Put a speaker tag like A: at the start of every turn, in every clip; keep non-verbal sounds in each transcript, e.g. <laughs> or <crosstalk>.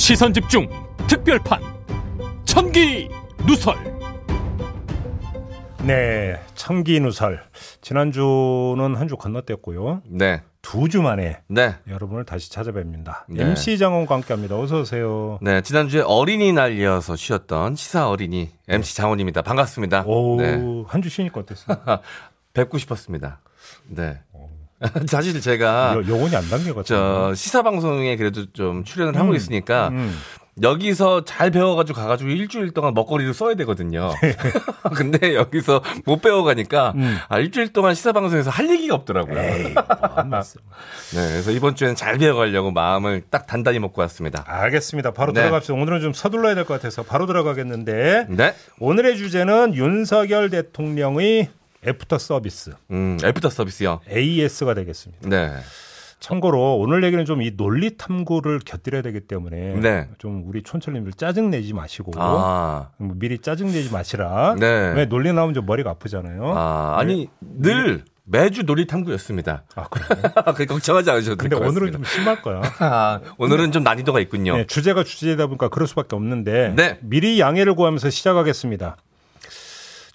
A: 시선 집중 특별판 천기 누설
B: 네, 청기 누설. 지난주는 한 주 건너뛰었고요.
C: 네.
B: 두 주 만에
C: 네.
B: 여러분을 다시 찾아뵙니다.
C: 네.
B: MC 장원과 함께합니다. 어서 오세요.
C: 네. 지난주에 어린이날이어서 쉬었던 시사 어린이 MC 장원입니다. 반갑습니다.
B: 오,
C: 네.
B: 한주 쉬니까 어땠어요? <laughs>
C: 뵙고 싶었습니다. 네. <laughs> 사실 제가
B: 여, 영혼이 안 담겨가지고.
C: 저 시사 방송에 그래도 좀 출연을 하고 있으니까
B: 음.
C: 여기서 잘 배워가지고 가가지고 일주일 동안 먹거리를 써야 되거든요. <laughs> <laughs> 근데 여기서 못 배워가니까
B: 음.
C: 아, 일주일 동안 시사 방송에서 할 얘기가 없더라고요.
B: 에이, 뭔 말씀.
C: 네, 그래서 이번 주에는 잘 배워가려고 마음을 딱 단단히 먹고 왔습니다.
B: 알겠습니다. 바로
C: 네.
B: 들어갑시다. 오늘은 좀 서둘러야 될 것 같아서 바로 들어가겠는데
C: 네,
B: 오늘의 주제는 윤석열 대통령의 애프터 서비스
C: 음, 애프터 서비스요.
B: AS가 되겠습니다.
C: 네,
B: 참고로 오늘 얘기는 좀 이 논리 탐구를 곁들여야 되기 때문에
C: 네.
B: 좀 우리 촌철님들 짜증 내지 마시고
C: 아,
B: 뭐 미리 짜증 내지 마시라.
C: 네.
B: 왜 논리 나오면 좀 머리가 아프잖아요.
C: 아, 아니 늘 매주 놀이 탐구였습니다.
B: 아, 그래요? <laughs>
C: 그 걱정하지 않으셔도
B: 근데 오늘은. 좀 심할 거야. <laughs>
C: 아, 오늘은 좀 난이도가 있군요.
B: 네, 주제가 주제다 보니까 그럴 수밖에 없는데
C: 네.
B: 미리 양해를 구하면서 시작하겠습니다.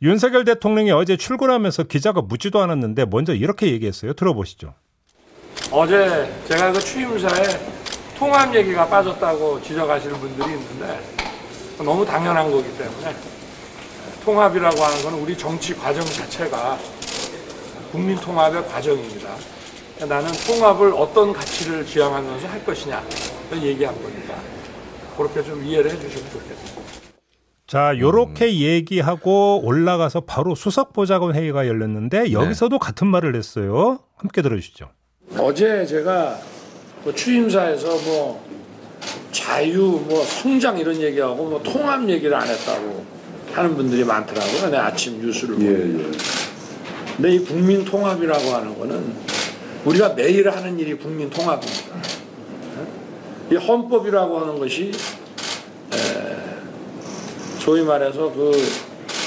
B: 윤석열 대통령이 어제 출근하면서 기자가 묻지도 않았는데 먼저 이렇게 얘기했어요. 들어보시죠.
D: 어제 제가 그 취임사에 통합 얘기가 빠졌다고 지적하시는 분들이 있는데 너무 당연한 거기 때문에 통합이라고 하는 것은 우리 정치 과정 자체가 국민 통합의 과정입니다. 나는 통합을 어떤 가치를 지향하면서 할 것이냐 를 얘기한 겁니다. 그렇게 좀 이해를 해주시면 좋겠습니다.
B: 자, 요렇게 얘기하고 올라가서 바로 수석보좌관 회의가 열렸는데 여기서도 같은 말을 했어요. 함께 들어주시죠.
D: 어제 제가 뭐 취임사에서 뭐 자유, 뭐 성장 이런 얘기하고 뭐 통합 얘기를 안 했다고 하는 분들이 많더라고요. 내 아침 뉴스를 보니까. 근데 이 국민 통합이라고 하는 거는 우리가 매일 하는 일이 국민 통합입니다. 이 헌법이라고 하는 것이 에, 소위 말해서 그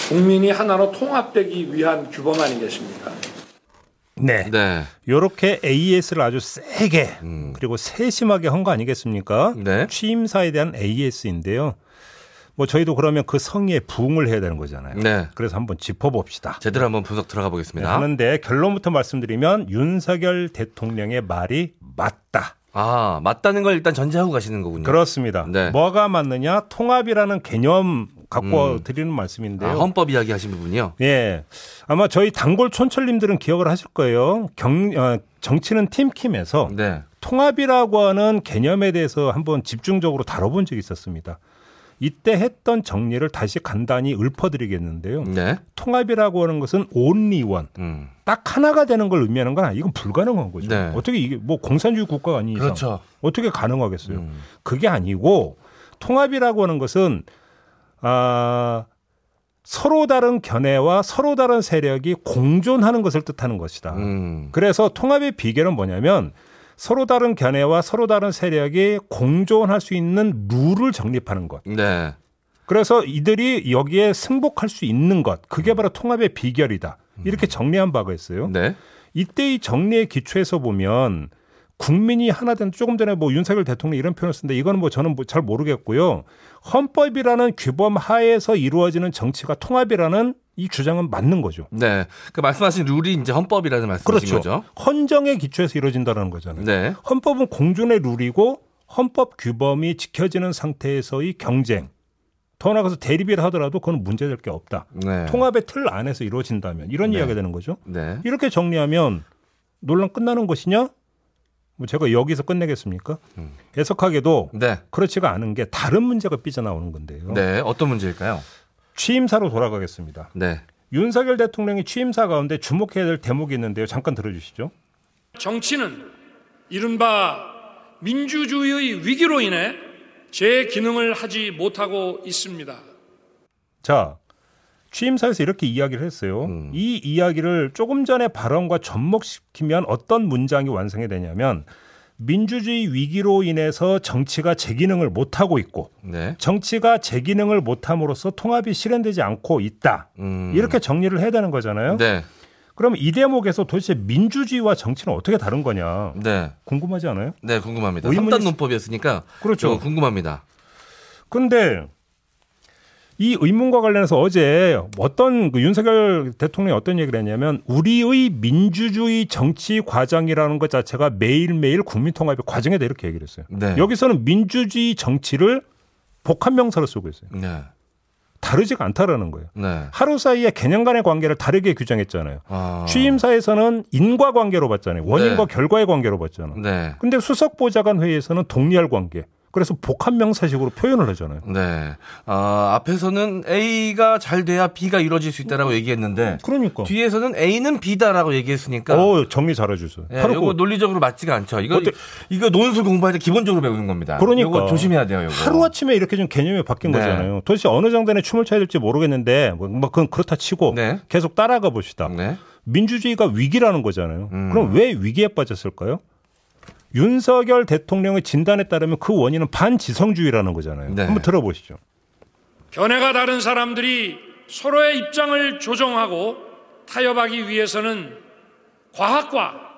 D: 국민이 하나로 통합되기 위한 규범 아니겠습니까?
B: 네.
C: 네,
B: 요렇게 AS를 아주 세게 그리고 세심하게 한 거 아니겠습니까?
C: 네.
B: 취임사에 대한 AS인데요. 뭐 저희도 그러면 그 성의에 부응을 해야 되는 거잖아요.
C: 네.
B: 그래서 한번 짚어봅시다.
C: 제대로 한번 분석 들어가
B: 네,
C: 보겠습니다.
B: 하는데 결론부터 말씀드리면 윤석열 대통령의 말이 맞다.
C: 아, 맞다는 걸 일단 전제하고 가시는 거군요.
B: 그렇습니다.
C: 네.
B: 뭐가 맞느냐? 통합이라는 개념 갖고 드리는 말씀인데요.
C: 아, 헌법 이야기 하신 부분이요?
B: 예. 아마 저희 단골 촌철님들은 기억을 하실 거예요. 경, 어, 정치는 팀킴에서
C: 네.
B: 통합이라고 하는 개념에 대해서 한번 집중적으로 다뤄본 적이 있었습니다. 이때 했던 정리를 다시 간단히 읊어드리겠는데요.
C: 네.
B: 통합이라고 하는 것은 only one.
C: 음.
B: 딱 하나가 되는 걸 의미하는 건 아니, 이건 불가능한 거죠.
C: 네.
B: 어떻게 이게 뭐 공산주의 국가가 아닌 이상
C: 그렇죠.
B: 어떻게 가능하겠어요?
C: 음.
B: 그게 아니고 통합이라고 하는 것은 아 서로 다른 견해와 서로 다른 세력이 공존하는 것을 뜻하는 것이다.
C: 음.
B: 그래서 통합의 비결은 뭐냐면 서로 다른 견해와 서로 다른 세력이 공존할 수 있는 룰을 정립하는 것.
C: 네.
B: 그래서 이들이 여기에 승복할 수 있는 것. 그게 바로 통합의 비결이다. 이렇게 정리한 바가 있어요.
C: 네.
B: 이때 이 정리의 기초에서 보면 국민이 하나 된 조금 전에 뭐 윤석열 대통령 이런 표현을 쓰는데 이거는 뭐 저는 뭐 잘 모르겠고요. 헌법이라는 규범 하에서 이루어지는 정치가 통합이라는 이 주장은 맞는 거죠.
C: 네. 그 말씀하신 룰이 이제 헌법이라는 말씀이신
B: 그렇죠.
C: 거죠?
B: 헌정의 기초에서 이루어진다는 거잖아요.
C: 네.
B: 헌법은 공존의 룰이고 헌법 규범이 지켜지는 상태에서의 경쟁. 더 나아가서 대립이라 하더라도 그건 문제될 게 없다.
C: 네.
B: 통합의 틀 안에서 이루어진다면 이런
C: 네.
B: 이야기가 되는 거죠.
C: 네.
B: 이렇게 정리하면 논란 끝나는 것이냐? 뭐 제가 여기서 끝내겠습니까? 해석하게도
C: 네.
B: 그렇지가 않은 게 다른 문제가 삐져나오는 건데요.
C: 네. 어떤 문제일까요?
B: 취임사로 돌아가겠습니다.
C: 네.
B: 윤석열 대통령이 취임사 가운데 주목해야 될 대목이 있는데요. 잠깐 들어주시죠.
D: 정치는 이른바 민주주의의 위기로 인해 제 기능을 하지 못하고 있습니다.
B: 자, 취임사에서 이렇게 이야기를 했어요.
C: 음.
B: 이 이야기를 조금 전에 발언과 접목시키면 어떤 문장이 완성이 되냐면 민주주의 위기로 인해서 정치가 제 기능을 못 하고 있고
C: 네.
B: 정치가 제 기능을 못 함으로써 통합이 실현되지 않고 있다.
C: 음.
B: 이렇게 정리를 해야 되는 거잖아요.
C: 네.
B: 그럼 이 대목에서 도대체 민주주의와 정치는 어떻게 다른 거냐
C: 네.
B: 궁금하지 않아요?
C: 네, 궁금합니다.
B: 의문이
C: 3단
B: 있-
C: 논법이었으니까
B: 그렇죠.
C: 저 궁금합니다.
B: 근데 이 의문과 관련해서 어제 어떤 그 윤석열 대통령이 어떤 얘기를 했냐면 우리의 민주주의 정치 과정이라는 것 자체가 매일매일 국민 통합의 과정이다 이렇게 얘기를 했어요.
C: 네.
B: 여기서는 민주주의 정치를 복합 명사로 쓰고 있어요.
C: 네.
B: 다르지가 않다라는 거예요.
C: 네.
B: 하루 사이에 개념 간의 관계를 다르게 규정했잖아요.
C: 아.
B: 취임사에서는 인과 관계로 봤잖아요. 원인과
C: 네.
B: 결과의 관계로 봤잖아요.
C: 네.
B: 근데 수석 보좌관 회의에서는 동리할 관계. 그래서 복합 명사식으로 표현을 하잖아요.
C: 네. 아, 앞에서는 A가 잘 돼야 B가 이루어질 수 있다라고 얘기했는데
B: 그러니까.
C: 뒤에서는 A는 B다라고 얘기했으니까
B: 어, 정리 잘해주세요.
C: 예,
B: 바로
C: 이거
B: 그
C: 논리적으로 맞지가 않죠. 이거
B: 어때-
C: 이거 논술 공부할 때 기본적으로 배우는 겁니다.
B: 그러니까.
C: 이거 조심해야 돼요. 이거.
B: 하루아침에 이렇게 좀 개념이 바뀐
C: 네.
B: 거잖아요. 도대체 어느 장단에 춤을 춰야 될지 모르겠는데, 뭐, 뭐 그건 그렇다 치고
C: 네.
B: 계속 따라가 봅시다.
C: 네.
B: 민주주의가 위기라는 거잖아요.
C: 음.
B: 그럼 왜 위기에 빠졌을까요? 윤석열 대통령의 진단에 따르면 그 원인은 반지성주의라는 거잖아요.
C: 네.
B: 한번 들어보시죠.
D: 견해가 다른 사람들이 서로의 입장을 조정하고 타협하기 위해서는 과학과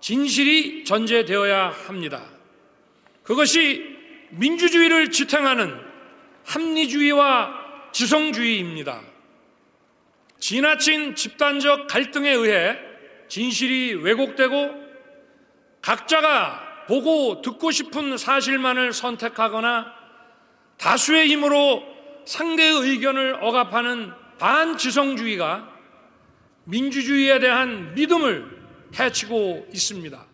D: 진실이 전제되어야 합니다. 그것이 민주주의를 지탱하는 합리주의와 지성주의입니다. 지나친 집단적 갈등에 의해 진실이 왜곡되고 각자가 보고 듣고 싶은 사실만을 선택하거나 다수의 힘으로 상대의 의견을 억압하는 반지성주의가 민주주의에 대한 믿음을 해치고 있습니다.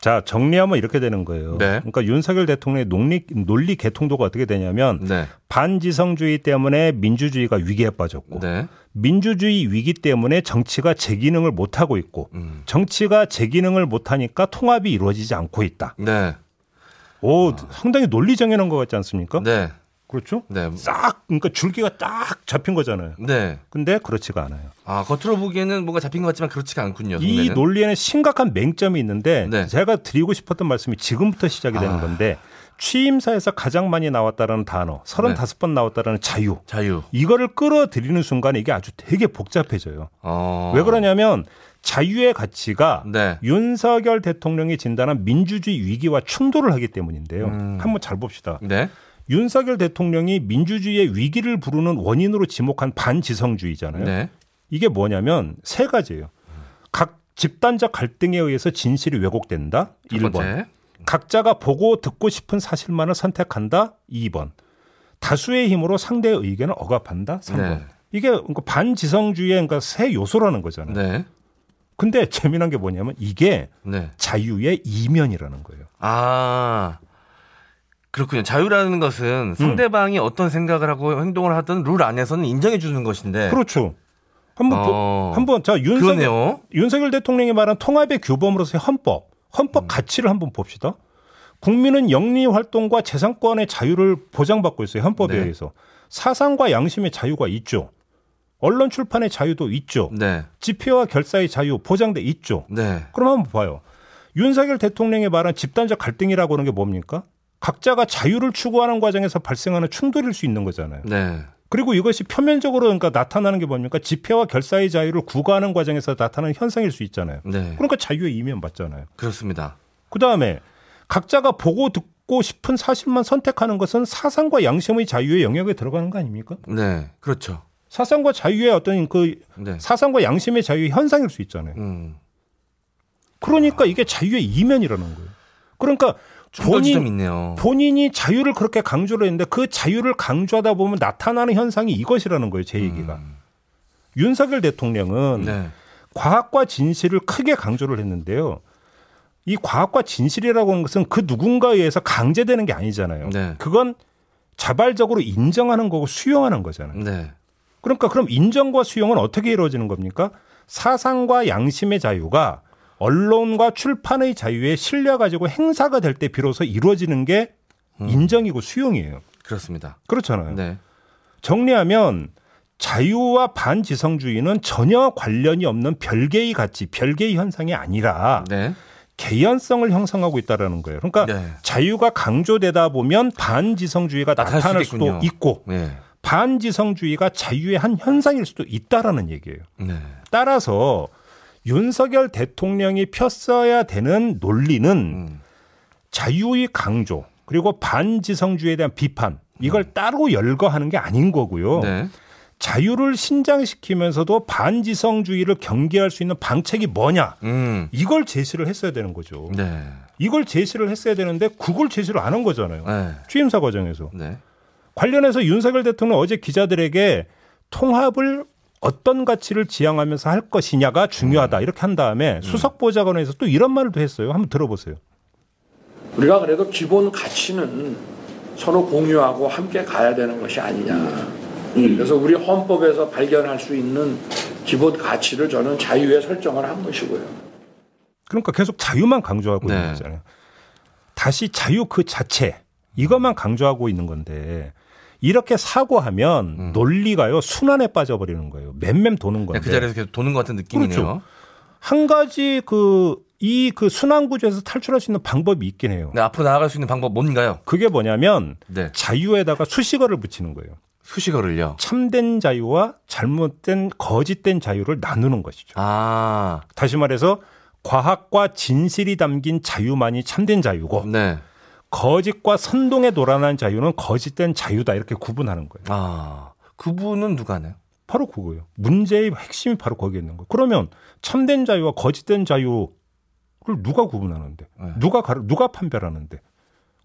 B: 자, 정리하면 이렇게 되는 거예요.
C: 네.
B: 그러니까 윤석열 대통령의 논리, 논리 개통도가 어떻게 되냐면
C: 네.
B: 반지성주의 때문에 민주주의가 위기에 빠졌고
C: 네.
B: 민주주의 위기 때문에 정치가 제 기능을 못 하고 있고
C: 음.
B: 정치가 제 기능을 못 하니까 통합이 이루어지지 않고 있다.
C: 네.
B: 오, 상당히 논리 정연한 것 같지 않습니까?
C: 네.
B: 그렇죠?
C: 네.
B: 싹, 그러니까 줄기가 딱 잡힌 거잖아요.
C: 네.
B: 근데 그렇지가 않아요.
C: 아, 겉으로 보기에는 뭔가 잡힌 것 같지만 그렇지가 않군요.
B: 이
C: 속내는.
B: 논리에는 심각한 맹점이 있는데
C: 네.
B: 제가 드리고 싶었던 말씀이 지금부터 시작이 되는
C: 아.
B: 건데 취임사에서 가장 많이 나왔다라는 단어, 35번 나왔다라는 자유.
C: 자유.
B: 이거를 끌어들이는 순간에 이게 아주 되게 복잡해져요.
C: 어.
B: 왜 그러냐면 자유의 가치가
C: 네.
B: 윤석열 대통령이 진단한 민주주의 위기와 충돌을 하기 때문인데요.
C: 음.
B: 한번 잘 봅시다.
C: 네.
B: 윤석열 대통령이 민주주의의 위기를 부르는 원인으로 지목한 반지성주의잖아요.
C: 네.
B: 이게 뭐냐면 세 가지예요. 각 집단적 갈등에 의해서 진실이 왜곡된다.
C: 첫
B: 1번.
C: 번째.
B: 각자가 보고 듣고 싶은 사실만을 선택한다. 2번. 다수의 힘으로 상대의 의견을 억압한다. 3번.
C: 네.
B: 이게 그러니까 반지성주의의 그러니까 세 요소라는 거잖아요.
C: 네.
B: 근데 재미난 게 뭐냐면 이게
C: 네.
B: 자유의 이면이라는 거예요.
C: 아. 그렇군요. 자유라는 것은 상대방이 어떤 생각을 하고 행동을 하든 룰 안에서는 인정해 주는 것인데.
B: 그렇죠. 한번 보-
C: 어.
B: 한번 자 윤석열
C: 그러네요.
B: 윤석열 대통령이 말한 통합의 규범으로서의 헌법, 헌법
C: 음.
B: 가치를 한번 봅시다. 국민은 영리 활동과 재산권의 자유를 보장받고 있어요. 헌법에
C: 네.
B: 의해서. 사상과 양심의 자유가 있죠. 언론 출판의 자유도 있죠.
C: 네.
B: 집회와 결사의 자유 보장돼 있죠.
C: 네.
B: 그럼 한번 봐요. 윤석열 대통령이 말한 집단적 갈등이라고 하는 게 뭡니까? 각자가 자유를 추구하는 과정에서 발생하는 충돌일 수 있는 거잖아요.
C: 네.
B: 그리고 이것이 표면적으로 그러니까 나타나는 게 뭡니까? 집회와 결사의 자유를 구가하는 과정에서 나타나는 현상일 수 있잖아요.
C: 네.
B: 그러니까 자유의 이면 맞잖아요.
C: 그렇습니다.
B: 그 다음에 각자가 보고 듣고 싶은 사실만 선택하는 것은 사상과 양심의 자유의 영역에 들어가는 거 아닙니까?
C: 네. 그렇죠.
B: 사상과 자유의 어떤 그
C: 네.
B: 사상과 양심의 자유의 현상일 수 있잖아요.
C: 음.
B: 그러니까 이게 자유의 이면이라는 거예요. 그러니까 본인. 본인이 자유를 그렇게 강조를 했는데 그 자유를 강조하다 보면 나타나는 현상이 이것이라는 거예요. 제 얘기가. 윤석열 대통령은
C: 음. 네.
B: 과학과 진실을 크게 강조를 했는데요. 이 과학과 진실이라고 하는 것은 그 누군가에 의해서 강제되는 게 아니잖아요.
C: 네.
B: 그건 자발적으로 인정하는 거고 수용하는 거잖아요.
C: 네.
B: 그러니까 그럼 인정과 수용은 어떻게 이루어지는 겁니까? 사상과 양심의 자유가 언론과 출판의 자유에 실려 가지고 행사가 될 때 비로소 이루어지는 게 인정이고 수용이에요.
C: 그렇습니다.
B: 그렇잖아요.
C: 네.
B: 정리하면 자유와 반지성주의는 전혀 관련이 없는 별개의 가치, 별개의 현상이 아니라
C: 네.
B: 개연성을 형성하고 있다라는 거예요. 그러니까
C: 네.
B: 자유가 강조되다 보면 반지성주의가
C: 나타날 수도.
B: 있고
C: 네.
B: 반지성주의가 자유의 한 현상일 수도 있다라는 얘기예요.
C: 네.
B: 따라서 윤석열 대통령이 폈어야 되는 논리는
C: 음.
B: 자유의 강조 그리고 반지성주의에 대한 비판 이걸 따로 열거하는 게 아닌 거고요.
C: 음. 네.
B: 자유를 신장시키면서도 반지성주의를 경계할 수 있는 방책이 뭐냐
C: 음.
B: 이걸 제시를 했어야 되는 거죠.
C: 네.
B: 이걸 제시를 했어야 되는데 그걸 제시를 안 한 거잖아요.
C: 네.
B: 취임사 과정에서
C: 네.
B: 관련해서 윤석열 대통령 어제 기자들에게 통합을 어떤 가치를 지향하면서 할 것이냐가 중요하다 이렇게 한 다음에 수석 보좌관에서 또 이런 말도 했어요. 한번 들어보세요.
D: 우리가 그래도 기본 가치는 서로 공유하고 함께 가야 되는 것이 아니냐. 그래서 우리 헌법에서 발견할 수 있는 기본 가치를 저는 자유에 설정을 한 것이고요.
B: 그러니까 계속 자유만 강조하고
C: 네.
B: 있는 거잖아요. 다시 자유 그 자체 이것만 강조하고 있는 건데 이렇게 사고하면 논리가요 순환에 빠져버리는 거예요. 맴맴 도는
C: 그냥
B: 건데
C: 그 자리에서 계속 도는 것 같은 느낌이네요.
B: 그렇죠. 한 가지 그 이 그 순환 구조에서 탈출할 수 있는 방법이 있긴 해요.
C: 네, 앞으로 나아갈 수 있는 방법 뭔가요?
B: 그게 뭐냐면
C: 네.
B: 자유에다가 수식어를 붙이는 거예요.
C: 수식어를요.
B: 참된 자유와 잘못된 거짓된 자유를 나누는 것이죠.
C: 아,
B: 다시 말해서 과학과 진실이 담긴 자유만이 참된 자유고
C: 네.
B: 거짓과 선동에 놀아난 자유는 거짓된 자유다 이렇게 구분하는 거예요.
C: 아, 그분은 누가 하나요?
B: 바로 그거예요. 문제의 핵심이 바로 거기에 있는 거예요. 그러면 참된 자유와 거짓된 자유를 누가 구분하는데?
C: 네.
B: 누가 가르, 누가 판별하는데?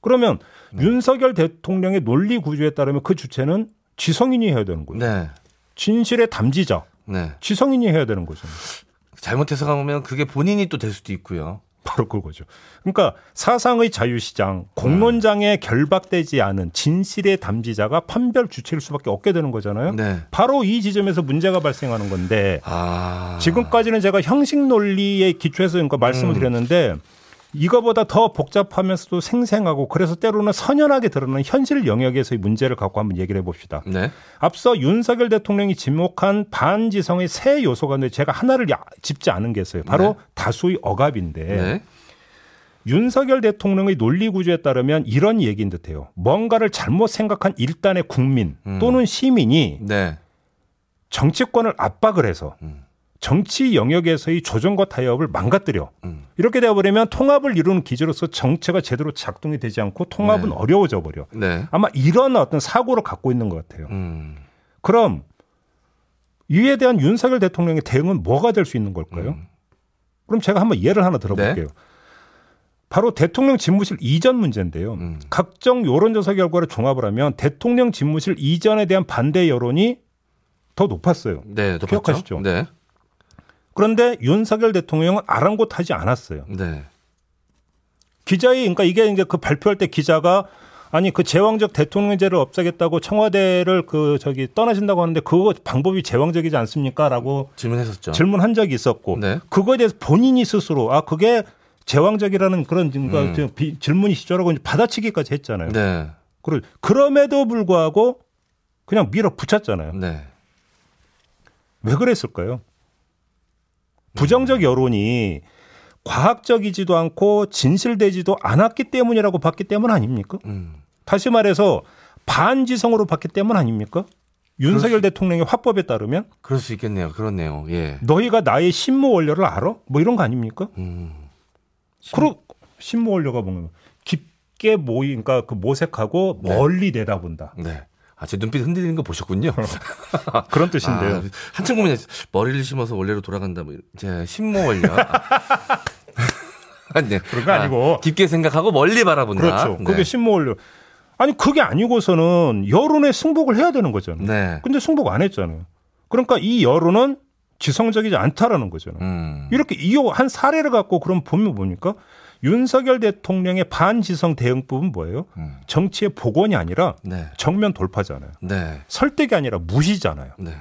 B: 그러면 윤석열 대통령의 논리 구조에 따르면 그 주체는 지성인이 해야 되는 거예요.
C: 네.
B: 진실의 담지자,
C: 네.
B: 지성인이 해야 되는 거죠.
C: 잘못해서 가면 그게 본인이 또 될 수도 있고요.
B: 바로 그거죠. 그러니까 사상의 자유시장, 공론장에 결박되지 않은 진실의 담지자가 판별 주체일 수밖에 없게 되는 거잖아요.
C: 네.
B: 바로 이 지점에서 문제가 발생하는 건데
C: 아.
B: 지금까지는 제가 형식 논리에 기초해서 그러니까 말씀을
C: 음.
B: 드렸는데 이거보다 더 복잡하면서도 생생하고 그래서 때로는 선연하게 드러나는 현실 영역에서의 문제를 갖고 한번 얘기를 해봅시다.
C: 네.
B: 앞서 윤석열 대통령이 지목한 반지성의 세 요소가 있는데 제가 하나를 야- 짚지 않은 게 있어요. 바로
C: 네.
B: 다수의 억압인데
C: 네.
B: 윤석열 대통령의 논리 구조에 따르면 이런 얘기인 듯해요. 뭔가를 잘못 생각한 일단의 국민
C: 음.
B: 또는 시민이
C: 네.
B: 정치권을 압박을 해서
C: 음.
B: 정치 영역에서의 조정과 타협을 망가뜨려
C: 음.
B: 이렇게 되어버리면 통합을 이루는 기조로서 정체가 제대로 작동이 되지 않고 통합은
C: 네.
B: 어려워져 버려.
C: 네.
B: 아마 이런 어떤 사고를 갖고 있는 것 같아요.
C: 음.
B: 그럼 이에 대한 윤석열 대통령의 대응은 뭐가 될 수 있는 걸까요?
C: 음.
B: 그럼 제가 한번 예를 하나 들어볼게요. 바로 대통령 집무실 이전 문제인데요.
C: 음.
B: 각종 여론조사 결과를 종합을 하면 대통령 집무실 이전에 대한 반대 여론이 더 높았어요.
C: 네. 또
B: 기억하시죠?
C: 네.
B: 그런데 윤석열 대통령은 아랑곳하지 않았어요.
C: 네.
B: 기자의 그러니까 이게 이제 그 발표할 때 기자가 아니 그 제왕적 대통령제를 없애겠다고 청와대를 그 저기 떠나신다고 하는데 그거 방법이 제왕적이지 않습니까라고
C: 질문했었죠.
B: 질문한 적이 있었고
C: 네.
B: 그거에 대해서 본인이 스스로 아 그게 제왕적이라는 그런 뭔가
C: 음.
B: 질문이시죠라고 받아치기까지 했잖아요.
C: 네.
B: 그러- 그럼에도 불구하고 그냥 밀어 붙였잖아요.
C: 네.
B: 왜 그랬을까요? 부정적 여론이 과학적이지도 않고 진실되지도 않았기 때문이라고 봤기 때문 아닙니까?
C: 음.
B: 다시 말해서 반지성으로 봤기 때문 아닙니까? 윤석열 대통령의 화법에 따르면
C: 그럴 수 있겠네요. 그렇네요. 예.
B: 너희가 나의 신무 원료를 알아? 뭐 이런 거 아닙니까?
C: 음.
B: 그러 신무 원료가 뭔가 깊게 모이 그러니까 그 모색하고
C: 네.
B: 멀리 내다본다.
C: 네. 아, 제 눈빛 흔들리는 거 보셨군요.
B: 그런 뜻인데요. <laughs>
C: 아, 한층 고민했어요. 머리를 심어서 원래로 돌아간다. 뭐, 이제 신모 원려. 아, 네.
B: 그런 거 아니고.
C: 깊게 생각하고 멀리 바라본다.
B: 그렇죠.
C: 네.
B: 그게 신무 원료. 아니 그게 아니고서는 여론에 승복을 해야 되는 거잖아요.
C: 네.
B: 근데 승복 안 했잖아요. 그러니까 이 여론은 지성적이지 않다라는 거잖아요.
C: 음.
B: 이렇게 이한 사례를 갖고 그럼 보면 뭡니까? 윤석열 대통령의 반지성 대응법은 뭐예요?
C: 음.
B: 정치의 복원이 아니라
C: 네.
B: 정면 돌파잖아요.
C: 네.
B: 설득이 아니라 무시잖아요.
C: 네.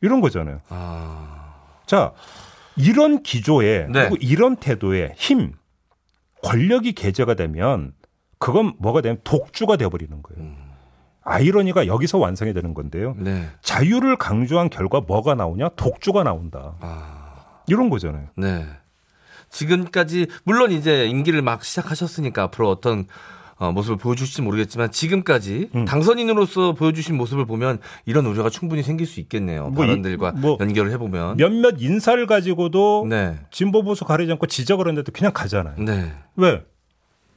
B: 이런 거잖아요.
C: 아.
B: 자, 이런 기조에
C: 네.
B: 그리고 이런 태도에 힘, 권력이 계제가 되면 그건 뭐가 되면 독주가 돼버리는 거예요.
C: 음.
B: 아이러니가 여기서 완성이 되는 건데요.
C: 네.
B: 자유를 강조한 결과 뭐가 나오냐? 독주가 나온다.
C: 아.
B: 이런 거잖아요.
C: 네. 지금까지 물론 이제 임기를 막 시작하셨으니까 앞으로 어떤 어, 모습을 보여주실지 모르겠지만 지금까지
B: 음.
C: 당선인으로서 보여주신 모습을 보면 이런 우려가 충분히 생길 수 있겠네요.
B: 뭐 이-
C: 발언들과
B: 뭐
C: 연결을 해보면.
B: 몇몇 인사를 가지고도
C: 네.
B: 진보 보수 가리지 않고 지적을 했는데도 그냥 가잖아요.
C: 네.
B: 왜?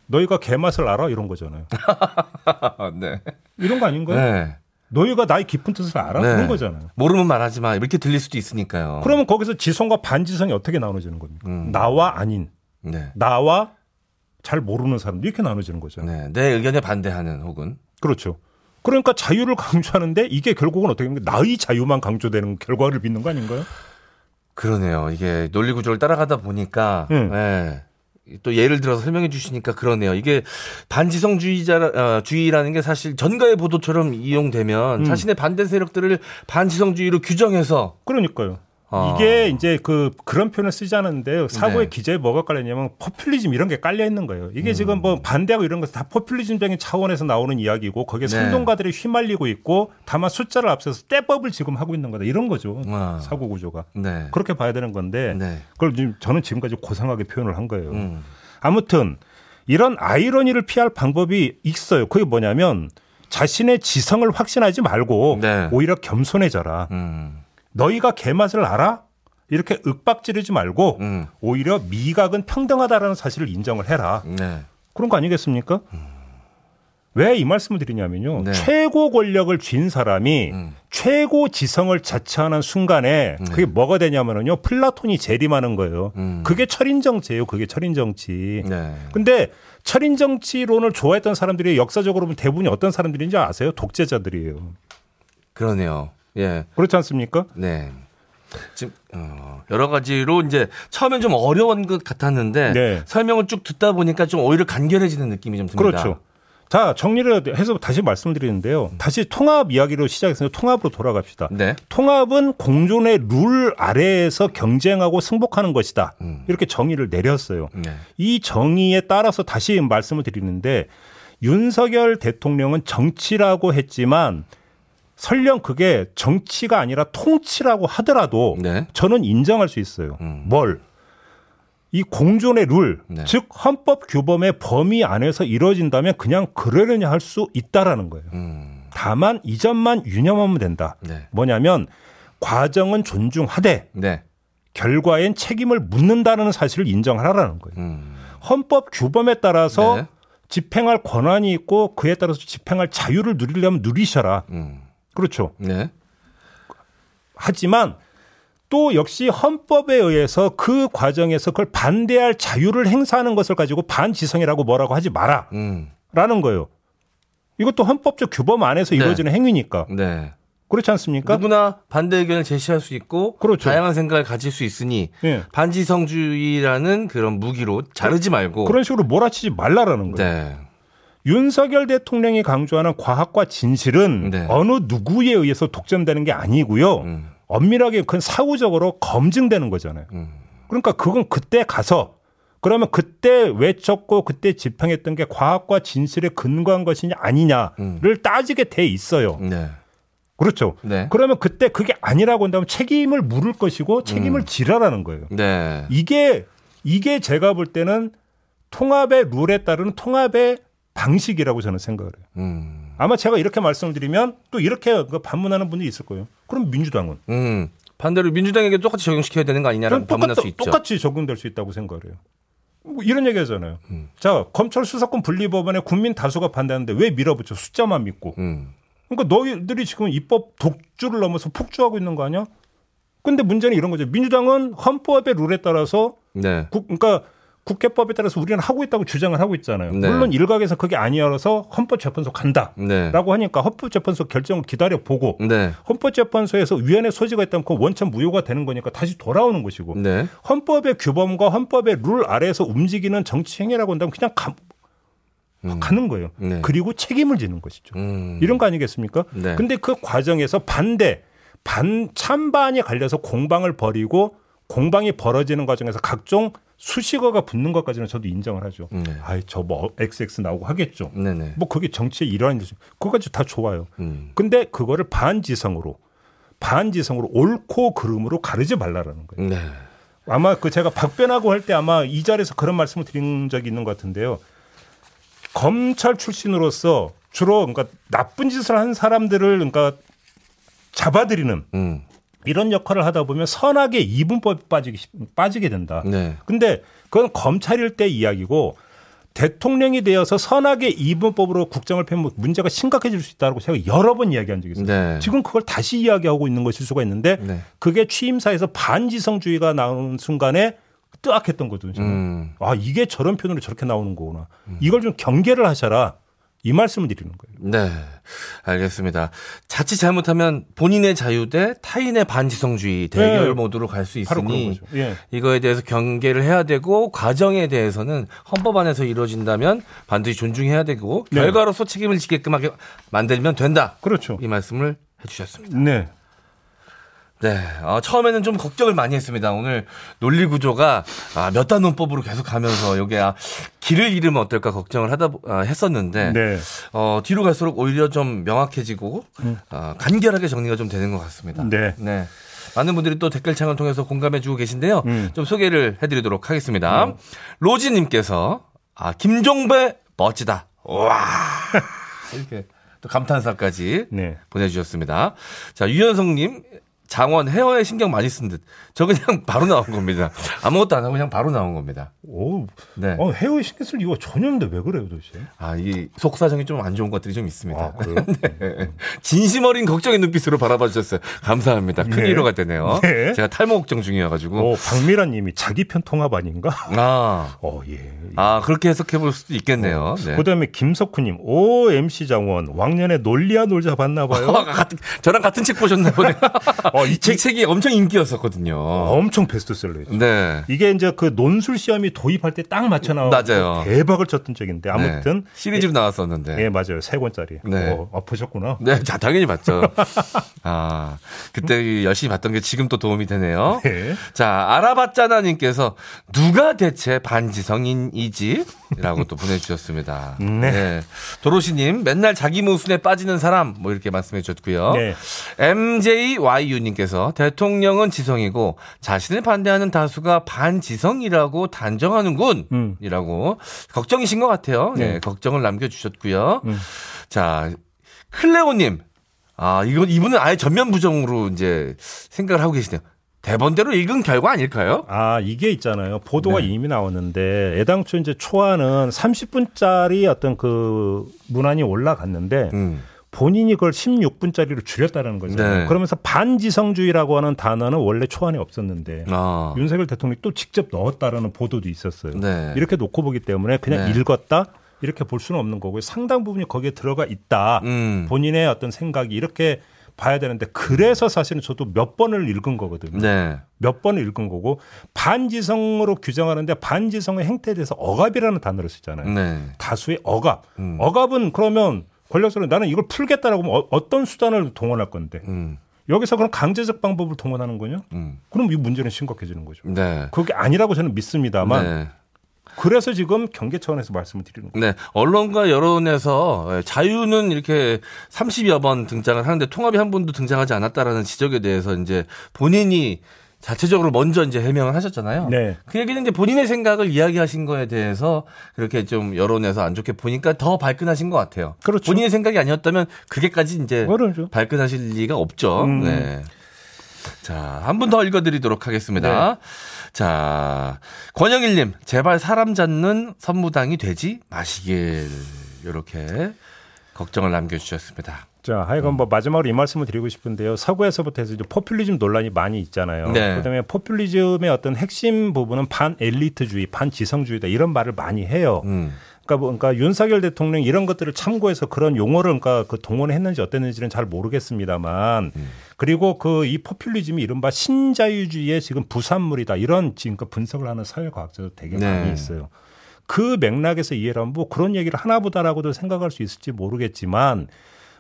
B: 너희가 개맛을 알아? 이런 거잖아요. <laughs>
C: 네.
B: 이런 거 아닌가요?
C: 네.
B: 너희가 나의 깊은 뜻을 알아?
C: 네.
B: 그런 거잖아요.
C: 모르면 말하지 마. 이렇게 들릴 수도 있으니까요.
B: 그러면 거기서 지성과 반지성이 어떻게 나눠지는 겁니까?
C: 음.
B: 나와 아닌,
C: 네.
B: 나와 잘 모르는 사람 이렇게 나눠지는 거잖아요.
C: 네. 내 의견에 반대하는 혹은.
B: 그렇죠. 그러니까 자유를 <laughs> 강조하는데 이게 결국은 어떻게 됩니까? 나의 자유만 강조되는 결과를 빚는 거 아닌가요?
C: 그러네요. 이게 논리 구조를 따라가다 보니까
B: 음.
C: 예. 또 예를 들어서 설명해 주시니까 그러네요. 이게 반지성주의자 어, 주의라는 게 사실 전가의 보도처럼 이용되면
B: 음.
C: 자신의 반대 세력들을 반지성주의로 규정해서
B: 그러니까요.
C: 아.
B: 이게 이제 그 그런 표현을 쓰지 않았는데 사고의
C: 네.
B: 기저에 뭐가 깔렸냐면 포퓰리즘 이런 게 깔려 있는 거예요. 이게 지금 뭐 반대하고 이런 것다 포퓰리즘적인 차원에서 나오는 이야기고 거기에
C: 네.
B: 선동가들이 휘말리고 있고 다만 숫자를 앞서서 떼법을 지금 하고 있는 거다. 이런 거죠.
C: 아.
B: 사고 구조가.
C: 네.
B: 그렇게 봐야 되는 건데
C: 네.
B: 그걸 지금 저는 지금까지 고상하게 표현을 한 거예요.
C: 음.
B: 아무튼 이런 아이러니를 피할 방법이 있어요. 그게 뭐냐면 자신의 지성을 확신하지 말고
C: 네.
B: 오히려 겸손해져라.
C: 음.
B: 너희가 개맛을 알아? 이렇게 윽박지르지 말고
C: 음.
B: 오히려 미각은 평등하다라는 사실을 인정을 해라.
C: 네.
B: 그런 거 아니겠습니까? 왜이 말씀을 드리냐면요.
C: 네.
B: 최고 권력을 쥔 사람이
C: 음.
B: 최고 지성을 자처하는 순간에 그게 뭐가 되냐면요. 플라톤이 재림하는 거예요.
C: 음.
B: 그게 철인 정치예요. 그게 철인 정치.
C: 네.
B: 근데 철인 정치론을 좋아했던 사람들이 역사적으로 보면 대부분이 어떤 사람들인지 아세요? 독재자들이에요.
C: 그러네요. 예.
B: 그렇지 않습니까?
C: 네. 지금 어, 여러 가지로 이제 처음엔 좀 어려운 것 같았는데
B: 네.
C: 설명을 쭉 듣다 보니까 좀 오히려 간결해지는 느낌이 좀 듭니다.
B: 그렇죠. 자, 정리를 해서 다시 말씀드리는데요. 다시 통합 이야기로 시작해서 통합으로 돌아갑시다.
C: 네.
B: 통합은 공존의 룰 아래에서 경쟁하고 승복하는 것이다.
C: 음.
B: 이렇게 정의를 내렸어요.
C: 네.
B: 이 정의에 따라서 다시 말씀을 드리는데 윤석열 대통령은 정치라고 했지만 설령 그게 정치가 아니라 통치라고 하더라도
C: 네.
B: 저는 인정할 수 있어요.
C: 음.
B: 뭘? 이 공존의 룰,
C: 네.
B: 즉 헌법 규범의 범위 안에서 이루어진다면 그냥 그러려냐 할 수 있다라는 거예요.
C: 음.
B: 다만 이 점만 유념하면 된다.
C: 네.
B: 뭐냐면 과정은 존중하되
C: 네.
B: 결과엔 책임을 묻는다는 사실을 인정하라는 거예요.
C: 음.
B: 헌법 규범에 따라서
C: 네.
B: 집행할 권한이 있고 그에 따라서 집행할 자유를 누리려면 누리셔라.
C: 음.
B: 그렇죠.
C: 네.
B: 하지만 또 역시 헌법에 의해서 그 과정에서 그걸 반대할 자유를 행사하는 것을 가지고 반지성이라고 뭐라고 하지 마라.
C: 음.
B: 라는 거예요. 이것도 헌법적 규범 안에서
C: 네.
B: 이루어지는 행위니까.
C: 네.
B: 그렇지 않습니까?
C: 누구나 반대 의견을 제시할 수 있고
B: 그렇죠.
C: 다양한 생각을 가질 수 있으니
B: 예.
C: 반지성주의라는 그런 무기로 자르지 말고
B: 그런 식으로 몰아치지 말라라는 거예요.
C: 네.
B: 윤석열 대통령이 강조하는 과학과 진실은
C: 네.
B: 어느 누구에 의해서 독점되는 게 아니고요.
C: 음.
B: 엄밀하게 그건 사후적으로 검증되는 거잖아요.
C: 음.
B: 그러니까 그건 그때 가서 그러면 그때 외쳤고 그때 집행했던 게 과학과 진실에 근거한 것이냐 아니냐를
C: 음.
B: 따지게 돼 있어요.
C: 네.
B: 그렇죠.
C: 네.
B: 그러면 그때 그게 아니라고 한다면 책임을 물을 것이고 책임을 지라라는 거예요.
C: 네.
B: 이게 이게 제가 볼 때는 통합의 룰에 따르는 통합의 방식이라고 저는 생각을 해요.
C: 음.
B: 아마 제가 이렇게 말씀을 드리면 또 이렇게 그 반문하는 분들이 있을 거예요. 그럼 민주당은
C: 음. 반대로 민주당에게 똑같이 적용시켜야 되는 거 아니냐라고 반문할
B: 똑같,
C: 수 있죠.
B: 똑같이 적용될 수 있다고 생각을 해요. 뭐 이런 얘기 하잖아요.
C: 음.
B: 자, 검찰 수사권 분리 법안에 국민 다수가 반대하는데 왜 밀어붙여? 숫자만 믿고.
C: 음.
B: 그러니까 너희들이 지금 입법 독주를 넘어서 폭주하고 있는 거 아니야? 근데 문제는 이런 거죠. 민주당은 헌법의 룰에 따라서
C: 네.
B: 국, 그러니까 국회법에 따라서 우리는 하고 있다고 주장을 하고 있잖아요.
C: 네.
B: 물론 일각에서 그게 아니어서 헌법재판소 간다라고
C: 네.
B: 하니까 헌법재판소 결정을 기다려 보고
C: 네.
B: 헌법재판소에서 위헌의 소지가 있다면 그 원천 무효가 되는 거니까 다시 돌아오는 것이고
C: 네.
B: 헌법의 규범과 헌법의 룰 아래에서 움직이는 정치 행위라고 한다면 그냥 가, 가는 거예요.
C: 네.
B: 그리고 책임을 지는 것이죠.
C: 음.
B: 이런 거 아니겠습니까?
C: 네.
B: 근데 그 과정에서 반대, 반, 찬반이 갈려서 공방을 벌이고 공방이 벌어지는 과정에서 각종 수식어가 붙는 것까지는 저도 인정을 하죠.
C: 네.
B: 아이, 저뭐 XX 나오고 하겠죠.
C: 네네.
B: 뭐 그게 정치의 일환인 거죠. 그거까지 다 좋아요.
C: 음.
B: 근데 그거를 반지성으로, 반지성으로 옳고 그름으로 가르지 말라라는 거예요.
C: 네.
B: 아마 그 제가 박변하고 할 때 아마 이 자리에서 그런 말씀을 드린 적이 있는 것 같은데요. 검찰 출신으로서 주로 그러니까 나쁜 짓을 한 사람들을 그러니까 잡아들이는
C: 음.
B: 이런 역할을 하다 보면 선악의 이분법에 빠지게 빠지게 된다.
C: 네.
B: 근데 그건 검찰일 때 이야기고 대통령이 되어서 선악의 이분법으로 국정을 펴면 문제가 심각해질 수 있다고 제가 여러 번 이야기한 적이 있어요.
C: 네.
B: 지금 그걸 다시 이야기하고 있는 것일 수가 있는데
C: 네.
B: 그게 취임사에서 반지성주의가 나오는 순간에 뜨악했던 거거든요. 저는.
C: 음.
B: 아 이게 저런 표현으로 저렇게 나오는 거구나. 이걸 좀 경계를 하셔라. 이 말씀을 드리는 거예요.
C: 네. 알겠습니다. 자칫 잘못하면 본인의 자유 대 타인의 반지성주의 대결
B: 네.
C: 모드로 갈 수 있으니.
B: 예.
C: 이거에 대해서 경계를 해야 되고 과정에 대해서는 헌법 안에서 이루어진다면 반드시 존중해야 되고
B: 네.
C: 결과로서 책임을 지게끔 하게 만들면 된다.
B: 그렇죠.
C: 이 말씀을 해주셨습니다.
B: 네.
C: 네. 어, 처음에는 좀 걱정을 많이 했습니다. 오늘 논리 구조가 아, 몇 단원법으로 계속 가면서 여기 아, 길을 잃으면 어떨까 걱정을 하다 보- 아, 했었는데
B: 네.
C: 어, 뒤로 갈수록 오히려 좀 명확해지고 어, 간결하게 정리가 좀 되는 것 같습니다.
B: 네.
C: 많은 분들이 또 댓글창을 통해서 공감해주고 계신데요.
B: 음.
C: 좀 소개를 해드리도록 하겠습니다. 로지님께서 아 김종배 멋지다. 와 <laughs> 이렇게 또 감탄사까지
B: 네.
C: 보내주셨습니다. 자 유현성님 장원 헤어에 신경 많이 쓴 듯. 저 그냥 <laughs> 바로 나온 겁니다. 아무것도 안 하고 그냥 바로 나온 겁니다.
B: 오,
C: 네.
B: 어, 헤어에 신경 쓸 이유가 전혀 없는데 왜 그래요, 도대체?
C: 아, 이 속사정이 좀 안 좋은 것들이 좀 있습니다.
B: 아, 그래요? <laughs>
C: 네. 진심 어린 걱정의 눈빛으로 바라봐 주셨어요. 감사합니다. 큰
B: 네.
C: 위로가 되네요.
B: 네.
C: 제가 탈모 걱정 중이어가지고.
B: 어, 박미란 님이 자기 편 통합 아닌가?
C: 아, <laughs>
B: 어, 예.
C: 아 그렇게 해석해 볼 수도 있겠네요. 네.
B: 그 다음에 김석훈 님, 오, MC 장원, 왕년에 놀리야 놀자 봤나 봐요.
C: 아, 같은, 저랑 같은 책 보셨나 보네요.
B: 어, 이이책
C: 책이 엄청 인기였었거든요.
B: 엄청 베스트셀러예요.
C: 네.
B: 이게 이제 그 논술 시험이 도입할 때 딱 맞춰 나와
C: 맞아요.
B: 대박을 쳤던 적인데 아무튼
C: 네. 시리즈로 나왔었는데.
B: 예, 맞아요. 세 권짜리.
C: 네.
B: 어, 아, 보셨구나.
C: 네, 자, 당연히 봤죠. <laughs> 아, 그때 열심히 봤던 게 지금 또 도움이 되네요.
B: 네.
C: 자, 알아봤잖아 님께서 누가 대체 반지성인이지? 라고 또 <laughs> 보내 주셨습니다.
B: 네.
C: 도로시 님, 맨날 자기 모순에 빠지는 사람, 뭐 이렇게 말씀해 주셨고요.
B: 네.
C: MJYU님 께서 대통령은 지성이고 자신을 반대하는 다수가 반지성이라고 단정하는군.
B: 음.
C: 이라고 걱정이신 것 같아요. 네,
B: 네.
C: 걱정을 남겨주셨고요.
B: 음.
C: 자, 클레오님. 아, 이거, 이분은 아예 전면 부정으로 이제 생각을 하고 계시네요. 대본대로 읽은 결과 아닐까요?
B: 아, 이게 있잖아요. 보도가
C: 네.
B: 이미 나왔는데 애당초 이제 초안은 30분짜리 어떤 그 문안이 올라갔는데
C: 음.
B: 본인이 그걸 16분짜리로 줄였다는 거죠.
C: 네.
B: 그러면서 반지성주의라고 하는 단어는 원래 초안에 없었는데
C: 아.
B: 윤석열 대통령이 또 직접 넣었다라는 보도도 있었어요.
C: 네.
B: 이렇게 놓고 보기 때문에 그냥
C: 네.
B: 읽었다 이렇게 볼 수는 없는 거고요. 상당 부분이 거기에 들어가 있다.
C: 음.
B: 본인의 어떤 생각이 이렇게 봐야 되는데 그래서 사실은 저도 몇 번을 읽은 거거든요.
C: 네.
B: 몇 번을 읽은 거고 반지성으로 규정하는데 반지성의 행태에 대해서 억압이라는 단어를 쓰잖아요.
C: 네.
B: 다수의 억압.
C: 음.
B: 억압은 그러면 권력서는 나는 이걸 풀겠다라고 하면 어, 어떤 수단을 동원할 건데
C: 음.
B: 여기서 그럼 강제적 방법을 동원하는 거냐?
C: 음.
B: 그럼 이 문제는 심각해지는 거죠.
C: 네.
B: 그게 아니라고 저는 믿습니다만
C: 네.
B: 그래서 지금 경계 차원에서 말씀을 드리는 거예요.
C: 네. 언론과 여론에서 자유는 이렇게 30여 번 등장을 하는데 통합이 한 번도 등장하지 않았다라는 지적에 대해서 이제 본인이 자체적으로 먼저 이제 해명을 하셨잖아요.
B: 네.
C: 그 얘기는 이제 본인의 생각을 이야기하신 거에 대해서 그렇게 좀 여론에서 안 좋게 보니까 더 발끈하신 것 같아요.
B: 그렇죠.
C: 본인의 생각이 아니었다면 그게까지 이제
B: 그렇죠.
C: 발끈하실 리가 없죠.
B: 음.
C: 네. 자, 한 분 더 읽어드리도록 하겠습니다.
B: 네.
C: 자, 권영일님, 제발 사람 잡는 선무당이 되지 마시길. 이렇게 걱정을 남겨주셨습니다.
B: 자, 하여간 뭐 마지막으로 이 말씀을 드리고 싶은데요. 서구에서부터 해서 이제 포퓰리즘 논란이 많이 있잖아요.
C: 네.
B: 그다음에 포퓰리즘의 어떤 핵심 부분은 반 엘리트주의, 반 지성주의다 이런 말을 많이 해요.
C: 음.
B: 그러니까, 뭐, 그러니까 윤석열 대통령이 이런 것들을 참고해서 그런 용어를 그러니까 그 동원했는지 어땠는지는 잘 모르겠습니다만 그리고 그 이 포퓰리즘이 이른바 신자유주의의 지금 부산물이다 이런 지금 그 분석을 하는 사회과학자도 되게
C: 네.
B: 많이 있어요. 그 맥락에서 이해를 하면 뭐 그런 얘기를 하나보다라고도 생각할 수 있을지 모르겠지만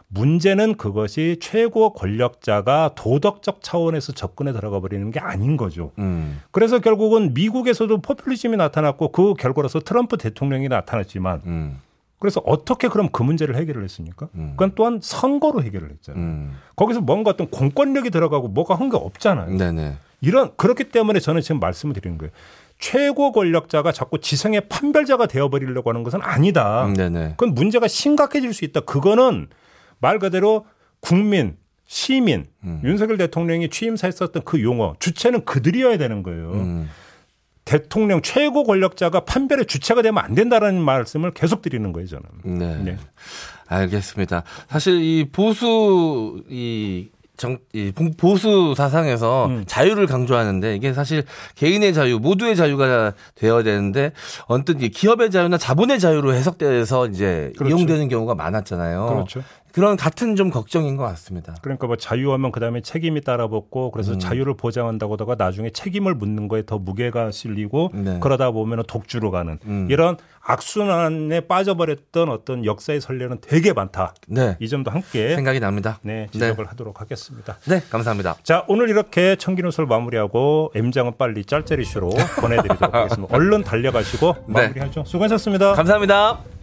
B: 문제는 그것이 최고 권력자가 도덕적 차원에서 접근에 들어가 버리는 게 아닌 거죠.
C: 음.
B: 그래서 결국은 미국에서도 포퓰리즘이 나타났고 그 결과로서 트럼프 대통령이 나타났지만
C: 음.
B: 그래서 어떻게 그럼 그 문제를 해결을 했습니까?
C: 음.
B: 그건 또한 선거로 해결을 했잖아요.
C: 음.
B: 거기서 뭔가 어떤 공권력이 들어가고 뭐가 한 게 없잖아요.
C: 네네.
B: 이런 그렇기 때문에 저는 지금 말씀을 드리는 거예요. 최고 권력자가 자꾸 지성의 판별자가 되어버리려고 하는 것은 아니다.
C: 음, 네네.
B: 그건 문제가 심각해질 수 있다. 그거는 말 그대로 국민, 시민,
C: 음.
B: 윤석열 대통령이 취임사에 썼던 그 용어 주체는 그들이어야 되는 거예요.
C: 음.
B: 대통령 최고 권력자가 판별의 주체가 되면 안 된다라는 말씀을 계속 드리는 거예요, 저는.
C: 네.
B: 네.
C: 알겠습니다. 사실 이 보수 이 정, 이 보수 사상에서
B: 음.
C: 자유를 강조하는데 이게 사실 개인의 자유, 모두의 자유가 되어야 되는데 언뜻 이 기업의 자유나 자본의 자유로 해석돼서 이제
B: 그렇죠.
C: 이용되는 경우가 많았잖아요.
B: 그렇죠.
C: 그런 같은 좀 걱정인 것 같습니다.
B: 그러니까 뭐 자유하면 그다음에 책임이 따라붙고 그래서
C: 음.
B: 자유를 보장한다고 하다가 나중에 책임을 묻는 거에 더 무게가 실리고
C: 네.
B: 그러다 보면 독주로 가는
C: 음.
B: 이런 악순환에 빠져버렸던 어떤 역사의 선례는 되게 많다.
C: 네.
B: 이 점도 함께
C: 생각이 납니다.
B: 네, 지적을 하도록 하겠습니다.
C: 네, 감사합니다.
B: 자, 오늘 이렇게 청기누설 마무리하고 M장은 빨리 짤짤이쇼로 보내드리도록 <laughs> 하겠습니다. 얼른 달려가시고
C: 네.
B: 마무리하죠. 수고하셨습니다.
C: 감사합니다.